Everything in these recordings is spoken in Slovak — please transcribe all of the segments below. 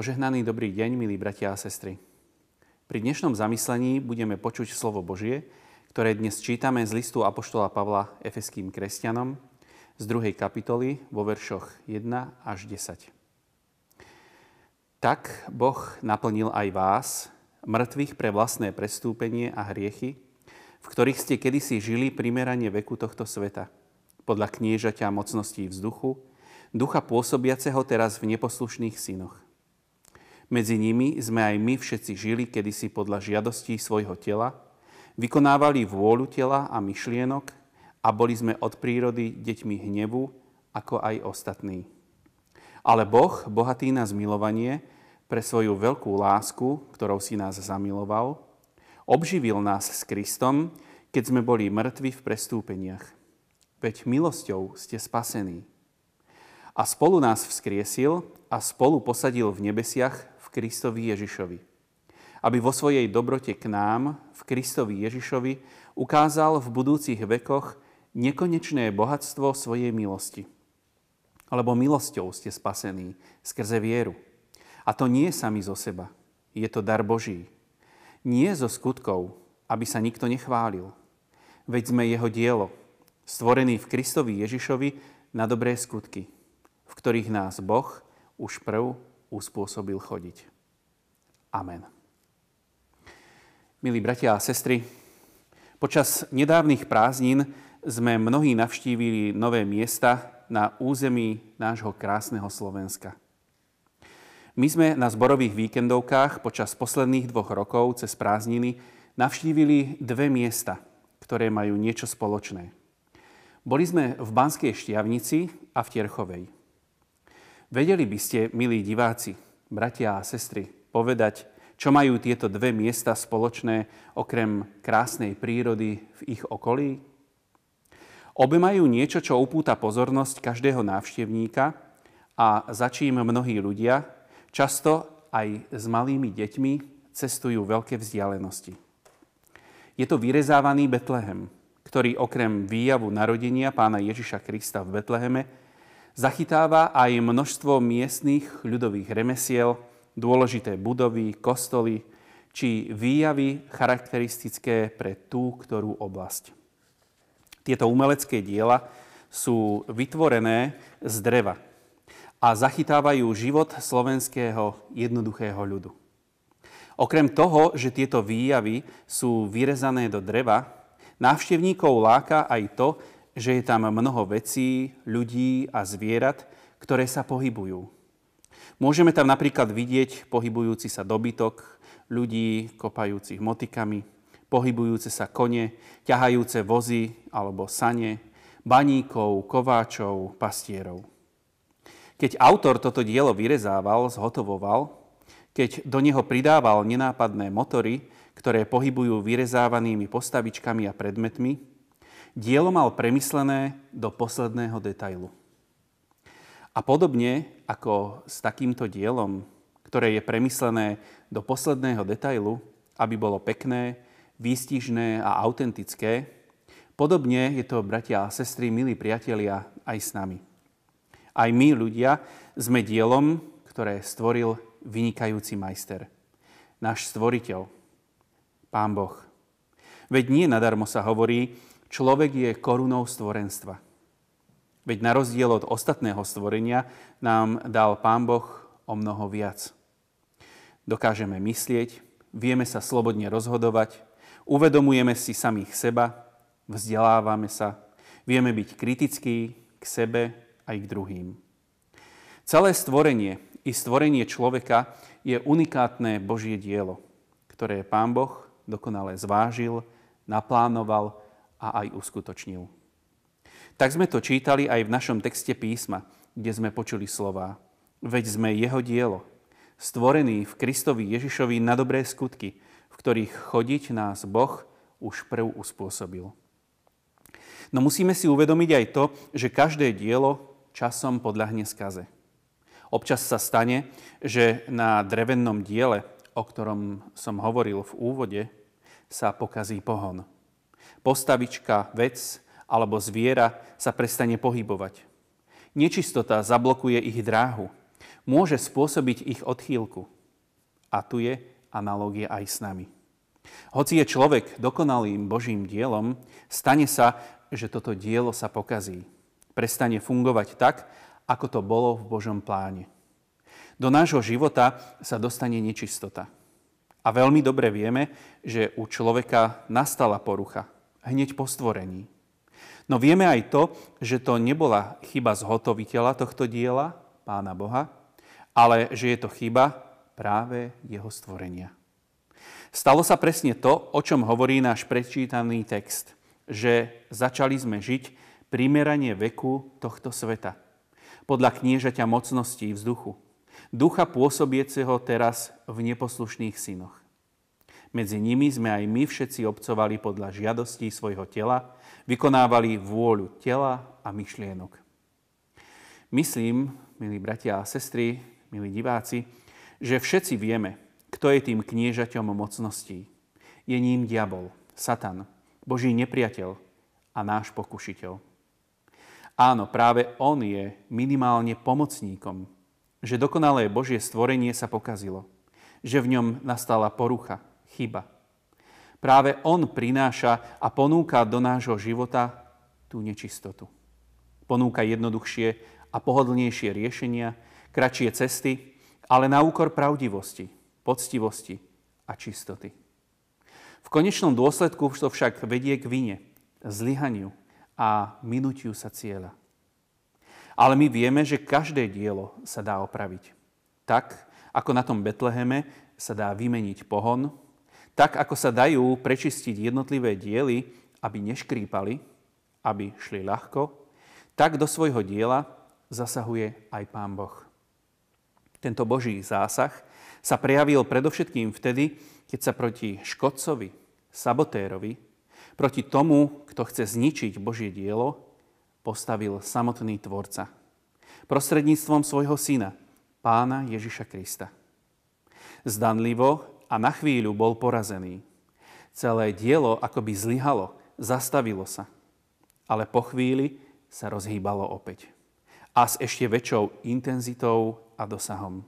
Požehnaný dobrý deň, milí bratia a sestry. Pri dnešnom zamyslení budeme počuť slovo Božie, ktoré dnes čítame z listu Apoštola Pavla Efeským kresťanom z 2. kapitoly vo veršoch 1 až 10. Tak Boh naplnil aj vás, mŕtvych pre vlastné prestúpenie a hriechy, v ktorých ste kedysi žili primerane veku tohto sveta, podľa kniežaťa mocností vzduchu, ducha pôsobiaceho teraz v neposlušných synoch medzi nimi sme aj my všetci žili kedysi podľa žiadostí svojho tela, vykonávali vôľu tela a myšlienok a boli sme od prírody deťmi hnevu, ako aj ostatní. Ale Boh, bohatý na zmilovanie, pre svoju veľkú lásku, ktorou si nás zamiloval, obživil nás s Kristom, keď sme boli mŕtvi v prestúpeniach. Veď milosťou ste spasení. A spolu nás vzkriesil a spolu posadil v nebesiach Kristovi Ježišovi. Aby vo svojej dobrote k nám, v Kristovi Ježišovi, ukázal v budúcich vekoch nekonečné bohatstvo svojej milosti. Lebo milosťou ste spasení skrze vieru. A to nie sami zo seba. Je to dar Boží. Nie zo skutkov, aby sa nikto nechválil. Veď sme jeho dielo, stvorený v Kristovi Ježišovi na dobré skutky, v ktorých nás Boh už prv uspôsobil chodiť. Amen. Milí bratia a sestry, počas nedávnych prázdnin sme mnohí navštívili nové miesta na území nášho krásneho Slovenska. My sme na zborových víkendovkách počas posledných dvoch rokov cez prázdniny navštívili dve miesta, ktoré majú niečo spoločné. Boli sme v Banskej Štiavnici a v Tierchovej. Vedeli by ste, milí diváci, bratia a sestry, povedať, čo majú tieto dve miesta spoločné okrem krásnej prírody v ich okolí? Obe majú niečo, čo upúta pozornosť každého návštevníka a za čím mnohí ľudia, často aj s malými deťmi, cestujú veľké vzdialenosti. Je to vyrezávaný Betlehem, ktorý okrem výjavu narodenia pána Ježiša Krista v Betleheme zachytáva aj množstvo miestných ľudových remesiel, dôležité budovy, kostoly či výjavy charakteristické pre tú ktorú oblasť. Tieto umelecké diela sú vytvorené z dreva a zachytávajú život slovenského jednoduchého ľudu. Okrem toho, že tieto výjavy sú vyrezané do dreva, návštevníkov láka aj to, že je tam mnoho vecí, ľudí a zvierat, ktoré sa pohybujú. Môžeme tam napríklad vidieť pohybujúci sa dobytok, ľudí kopajúcich motikami, pohybujúce sa kone, ťahajúce vozy alebo sane, baníkov, kováčov, pastierov. Keď autor toto dielo vyrezával, zhotovoval, keď do neho pridával nenápadné motory, ktoré pohybujú vyrezávanými postavičkami a predmetmi, dielo mal premyslené do posledného detailu. A podobne ako s takýmto dielom, ktoré je premyslené do posledného detailu, aby bolo pekné, výstižné a autentické, podobne je to, bratia a sestry, milí priatelia, aj s nami. Aj my, ľudia, sme dielom, ktoré stvoril vynikajúci majster. Náš stvoriteľ, Pán Boh. Veď nie nadarmo sa hovorí, Človek je korunou stvorenstva. Veď na rozdiel od ostatného stvorenia nám dal Pán Boh o mnoho viac. Dokážeme myslieť, vieme sa slobodne rozhodovať, uvedomujeme si samých seba, vzdelávame sa, vieme byť kritickí k sebe aj k druhým. Celé stvorenie i stvorenie človeka je unikátne Božie dielo, ktoré Pán Boh dokonale zvážil, naplánoval a aj uskutočnil. Tak sme to čítali aj v našom texte písma, kde sme počuli slova. Veď sme jeho dielo, stvorený v Kristovi Ježišovi na dobré skutky, v ktorých chodiť nás Boh už prv uspôsobil. No musíme si uvedomiť aj to, že každé dielo časom podľahne skaze. Občas sa stane, že na drevenom diele, o ktorom som hovoril v úvode, sa pokazí pohon postavička, vec alebo zviera sa prestane pohybovať. Nečistota zablokuje ich dráhu. môže spôsobiť ich odchýlku. A tu je analogia aj s nami. Hoci je človek dokonalým Božím dielom, stane sa, že toto dielo sa pokazí. Prestane fungovať tak, ako to bolo v Božom pláne. Do nášho života sa dostane nečistota. A veľmi dobre vieme, že u človeka nastala porucha hneď po stvorení. No vieme aj to, že to nebola chyba zhotoviteľa tohto diela, Pána Boha, ale že je to chyba práve jeho stvorenia. Stalo sa presne to, o čom hovorí náš prečítaný text, že začali sme žiť primeranie veku tohto sveta, podľa kniežaťa mocností vzduchu, ducha pôsobieceho teraz v neposlušných synoch. Medzi nimi sme aj my všetci obcovali podľa žiadostí svojho tela, vykonávali vôľu tela a myšlienok. Myslím, milí bratia a sestry, milí diváci, že všetci vieme, kto je tým kniežaťom mocností. Je ním diabol, Satan, Boží nepriateľ a náš pokušiteľ. Áno, práve on je minimálne pomocníkom, že dokonalé Božie stvorenie sa pokazilo, že v ňom nastala porucha, chyba. Práve on prináša a ponúka do nášho života tú nečistotu. Ponúka jednoduchšie a pohodlnejšie riešenia, kratšie cesty, ale na úkor pravdivosti, poctivosti a čistoty. V konečnom dôsledku to však vedie k vine, zlyhaniu a minutiu sa cieľa. Ale my vieme, že každé dielo sa dá opraviť. Tak, ako na tom Betleheme sa dá vymeniť pohon, tak ako sa dajú prečistiť jednotlivé diely, aby neškrípali, aby šli ľahko, tak do svojho diela zasahuje aj Pán Boh. Tento Boží zásah sa prejavil predovšetkým vtedy, keď sa proti škodcovi, sabotérovi, proti tomu, kto chce zničiť Božie dielo, postavil samotný Tvorca. Prostredníctvom svojho syna, pána Ježiša Krista. Zdanlivo a na chvíľu bol porazený. Celé dielo akoby zlyhalo, zastavilo sa. Ale po chvíli sa rozhýbalo opäť. A s ešte väčšou intenzitou a dosahom.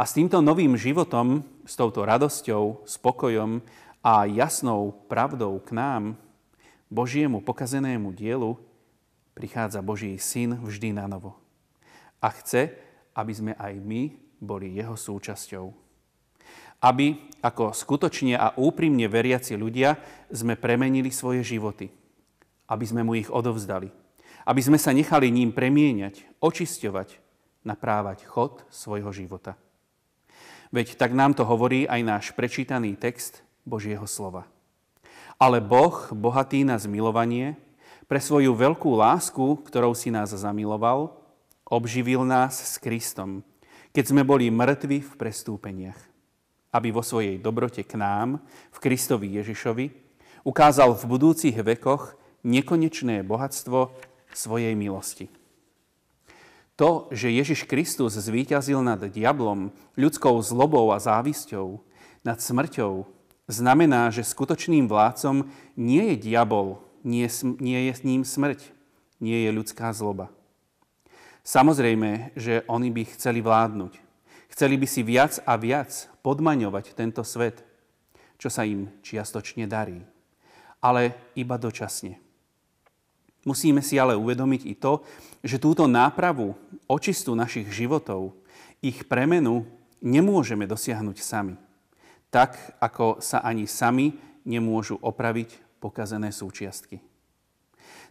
A s týmto novým životom, s touto radosťou, spokojom a jasnou pravdou k nám, Božiemu pokazenému dielu, prichádza Boží syn vždy na novo. A chce, aby sme aj my boli jeho súčasťou aby ako skutočne a úprimne veriaci ľudia sme premenili svoje životy, aby sme mu ich odovzdali, aby sme sa nechali ním premieňať, očisťovať, naprávať chod svojho života. Veď tak nám to hovorí aj náš prečítaný text Božieho slova. Ale Boh, bohatý na zmilovanie, pre svoju veľkú lásku, ktorou si nás zamiloval, obživil nás s Kristom, keď sme boli mŕtvi v prestúpeniach aby vo svojej dobrote k nám, v Kristovi Ježišovi, ukázal v budúcich vekoch nekonečné bohatstvo svojej milosti. To, že Ježiš Kristus zvíťazil nad diablom, ľudskou zlobou a závisťou, nad smrťou, znamená, že skutočným vládcom nie je diabol, nie, nie je s ním smrť, nie je ľudská zloba. Samozrejme, že oni by chceli vládnuť. Chceli by si viac a viac podmaňovať tento svet, čo sa im čiastočne darí, ale iba dočasne. Musíme si ale uvedomiť i to, že túto nápravu, očistu našich životov, ich premenu nemôžeme dosiahnuť sami. Tak, ako sa ani sami nemôžu opraviť pokazené súčiastky.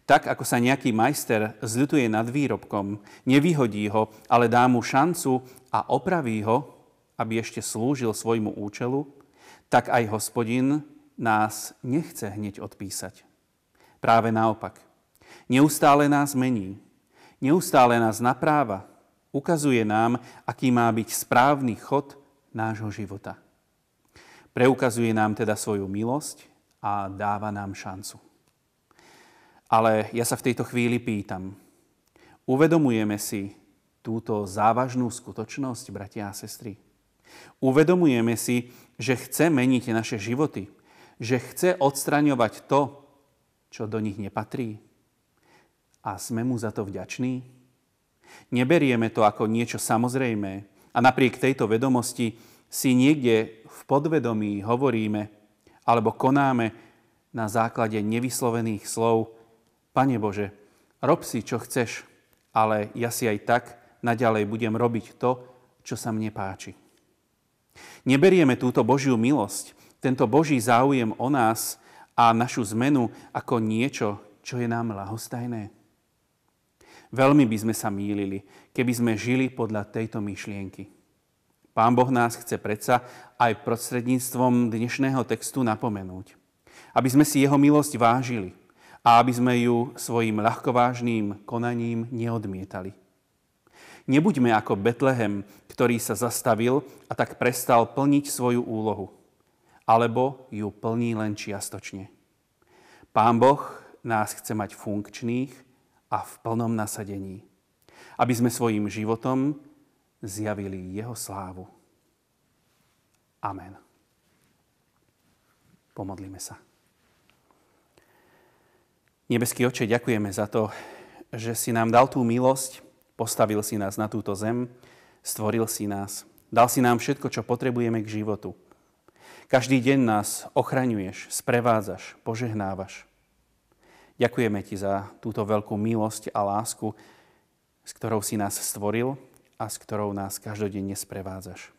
Tak, ako sa nejaký majster zľutuje nad výrobkom, nevyhodí ho, ale dá mu šancu a opraví ho, aby ešte slúžil svojmu účelu, tak aj hospodin nás nechce hneď odpísať. Práve naopak. Neustále nás mení. Neustále nás napráva. Ukazuje nám, aký má byť správny chod nášho života. Preukazuje nám teda svoju milosť a dáva nám šancu. Ale ja sa v tejto chvíli pýtam, uvedomujeme si túto závažnú skutočnosť, bratia a sestry? Uvedomujeme si, že chce meniť naše životy, že chce odstraňovať to, čo do nich nepatrí? A sme mu za to vďační? Neberieme to ako niečo samozrejmé a napriek tejto vedomosti si niekde v podvedomí hovoríme alebo konáme na základe nevyslovených slov Pane Bože, rob si, čo chceš, ale ja si aj tak naďalej budem robiť to, čo sa mne páči. Neberieme túto Božiu milosť, tento Boží záujem o nás a našu zmenu ako niečo, čo je nám lahostajné. Veľmi by sme sa mýlili, keby sme žili podľa tejto myšlienky. Pán Boh nás chce predsa aj prostredníctvom dnešného textu napomenúť, aby sme si jeho milosť vážili a aby sme ju svojim ľahkovážným konaním neodmietali. Nebuďme ako Betlehem, ktorý sa zastavil a tak prestal plniť svoju úlohu, alebo ju plní len čiastočne. Pán Boh nás chce mať funkčných, a v plnom nasadení, aby sme svojim životom zjavili Jeho slávu. Amen. Pomodlíme sa. Nebeský oče, ďakujeme za to, že si nám dal tú milosť, postavil si nás na túto zem, stvoril si nás, dal si nám všetko, čo potrebujeme k životu. Každý deň nás ochraňuješ, sprevádzaš, požehnávaš. Ďakujeme Ti za túto veľkú milosť a lásku, s ktorou si nás stvoril a s ktorou nás každodenne sprevádzaš.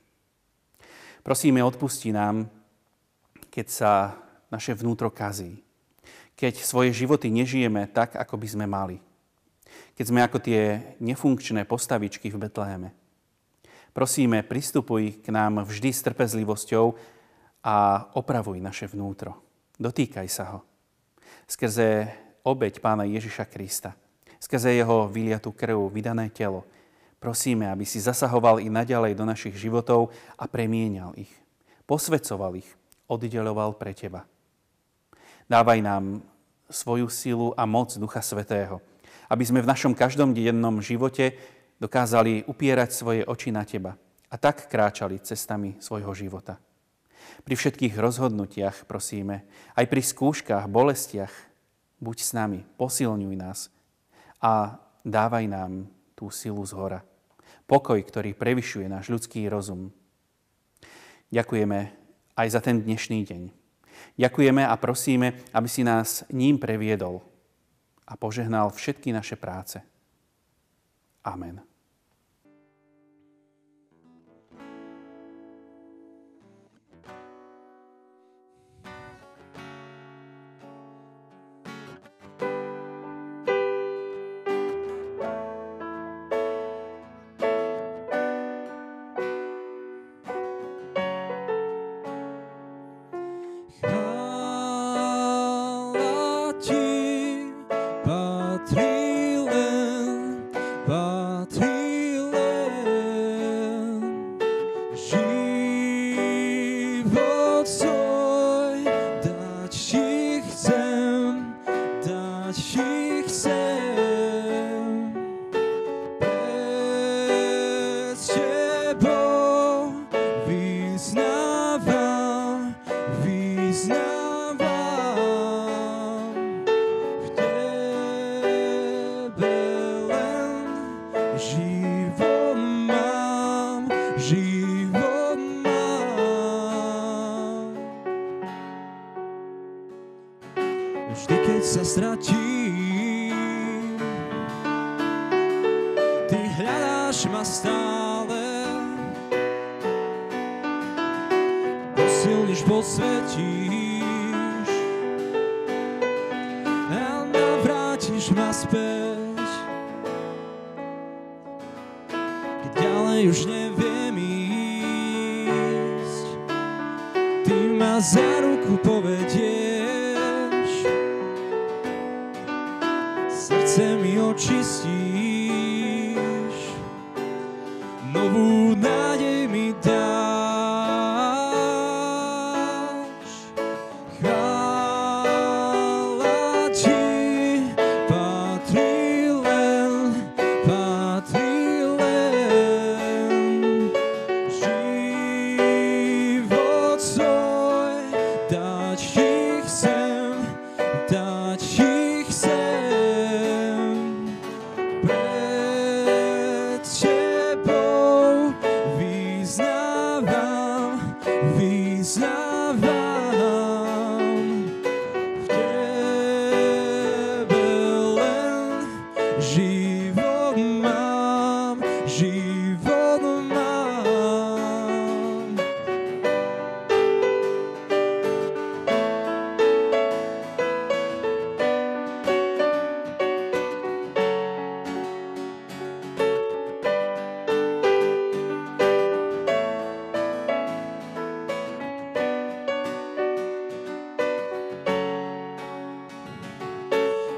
Prosíme, odpusti nám, keď sa naše vnútro kazí, keď svoje životy nežijeme tak, ako by sme mali, keď sme ako tie nefunkčné postavičky v Betleheme. Prosíme, pristupuj k nám vždy s trpezlivosťou a opravuj naše vnútro. Dotýkaj sa ho. Skrze obeď pána Ježiša Krista, skrze jeho vyliatú krv, vydané telo. Prosíme, aby si zasahoval i naďalej do našich životov a premienial ich. Posvecoval ich, oddeloval pre teba. Dávaj nám svoju silu a moc Ducha Svetého, aby sme v našom každom dennom živote dokázali upierať svoje oči na teba a tak kráčali cestami svojho života. Pri všetkých rozhodnutiach, prosíme, aj pri skúškach, bolestiach, buď s nami, posilňuj nás a dávaj nám tú silu z hora. Pokoj, ktorý prevyšuje náš ľudský rozum. Ďakujeme aj za ten dnešný deň. Ďakujeme a prosíme, aby si nás ním previedol a požehnal všetky naše práce. Amen. Sa stratím. Ty hľadáš ma stále, posilníš, posvetíš a navrátiš ma späť. Keď ďalej už neviem ísť, ty ma za vis survive.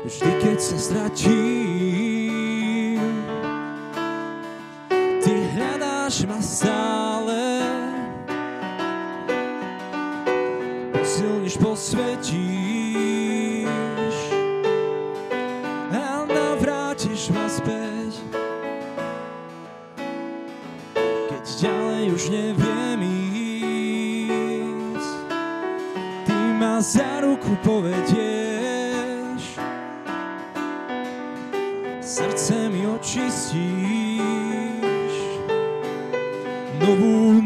vždy keď sa stratím. Ty hľadáš ma sám. srdce mi očistíš. Novú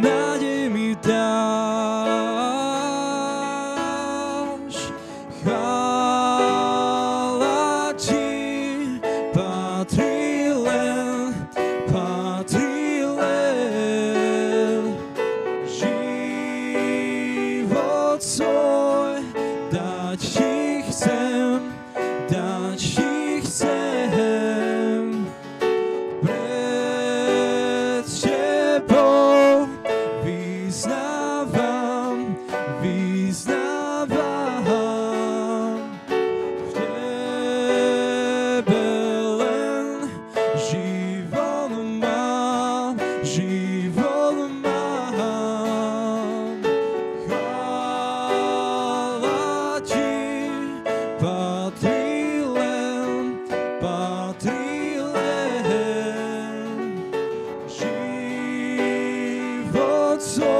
so